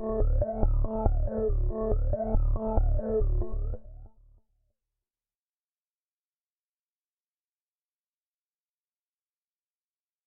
Oh,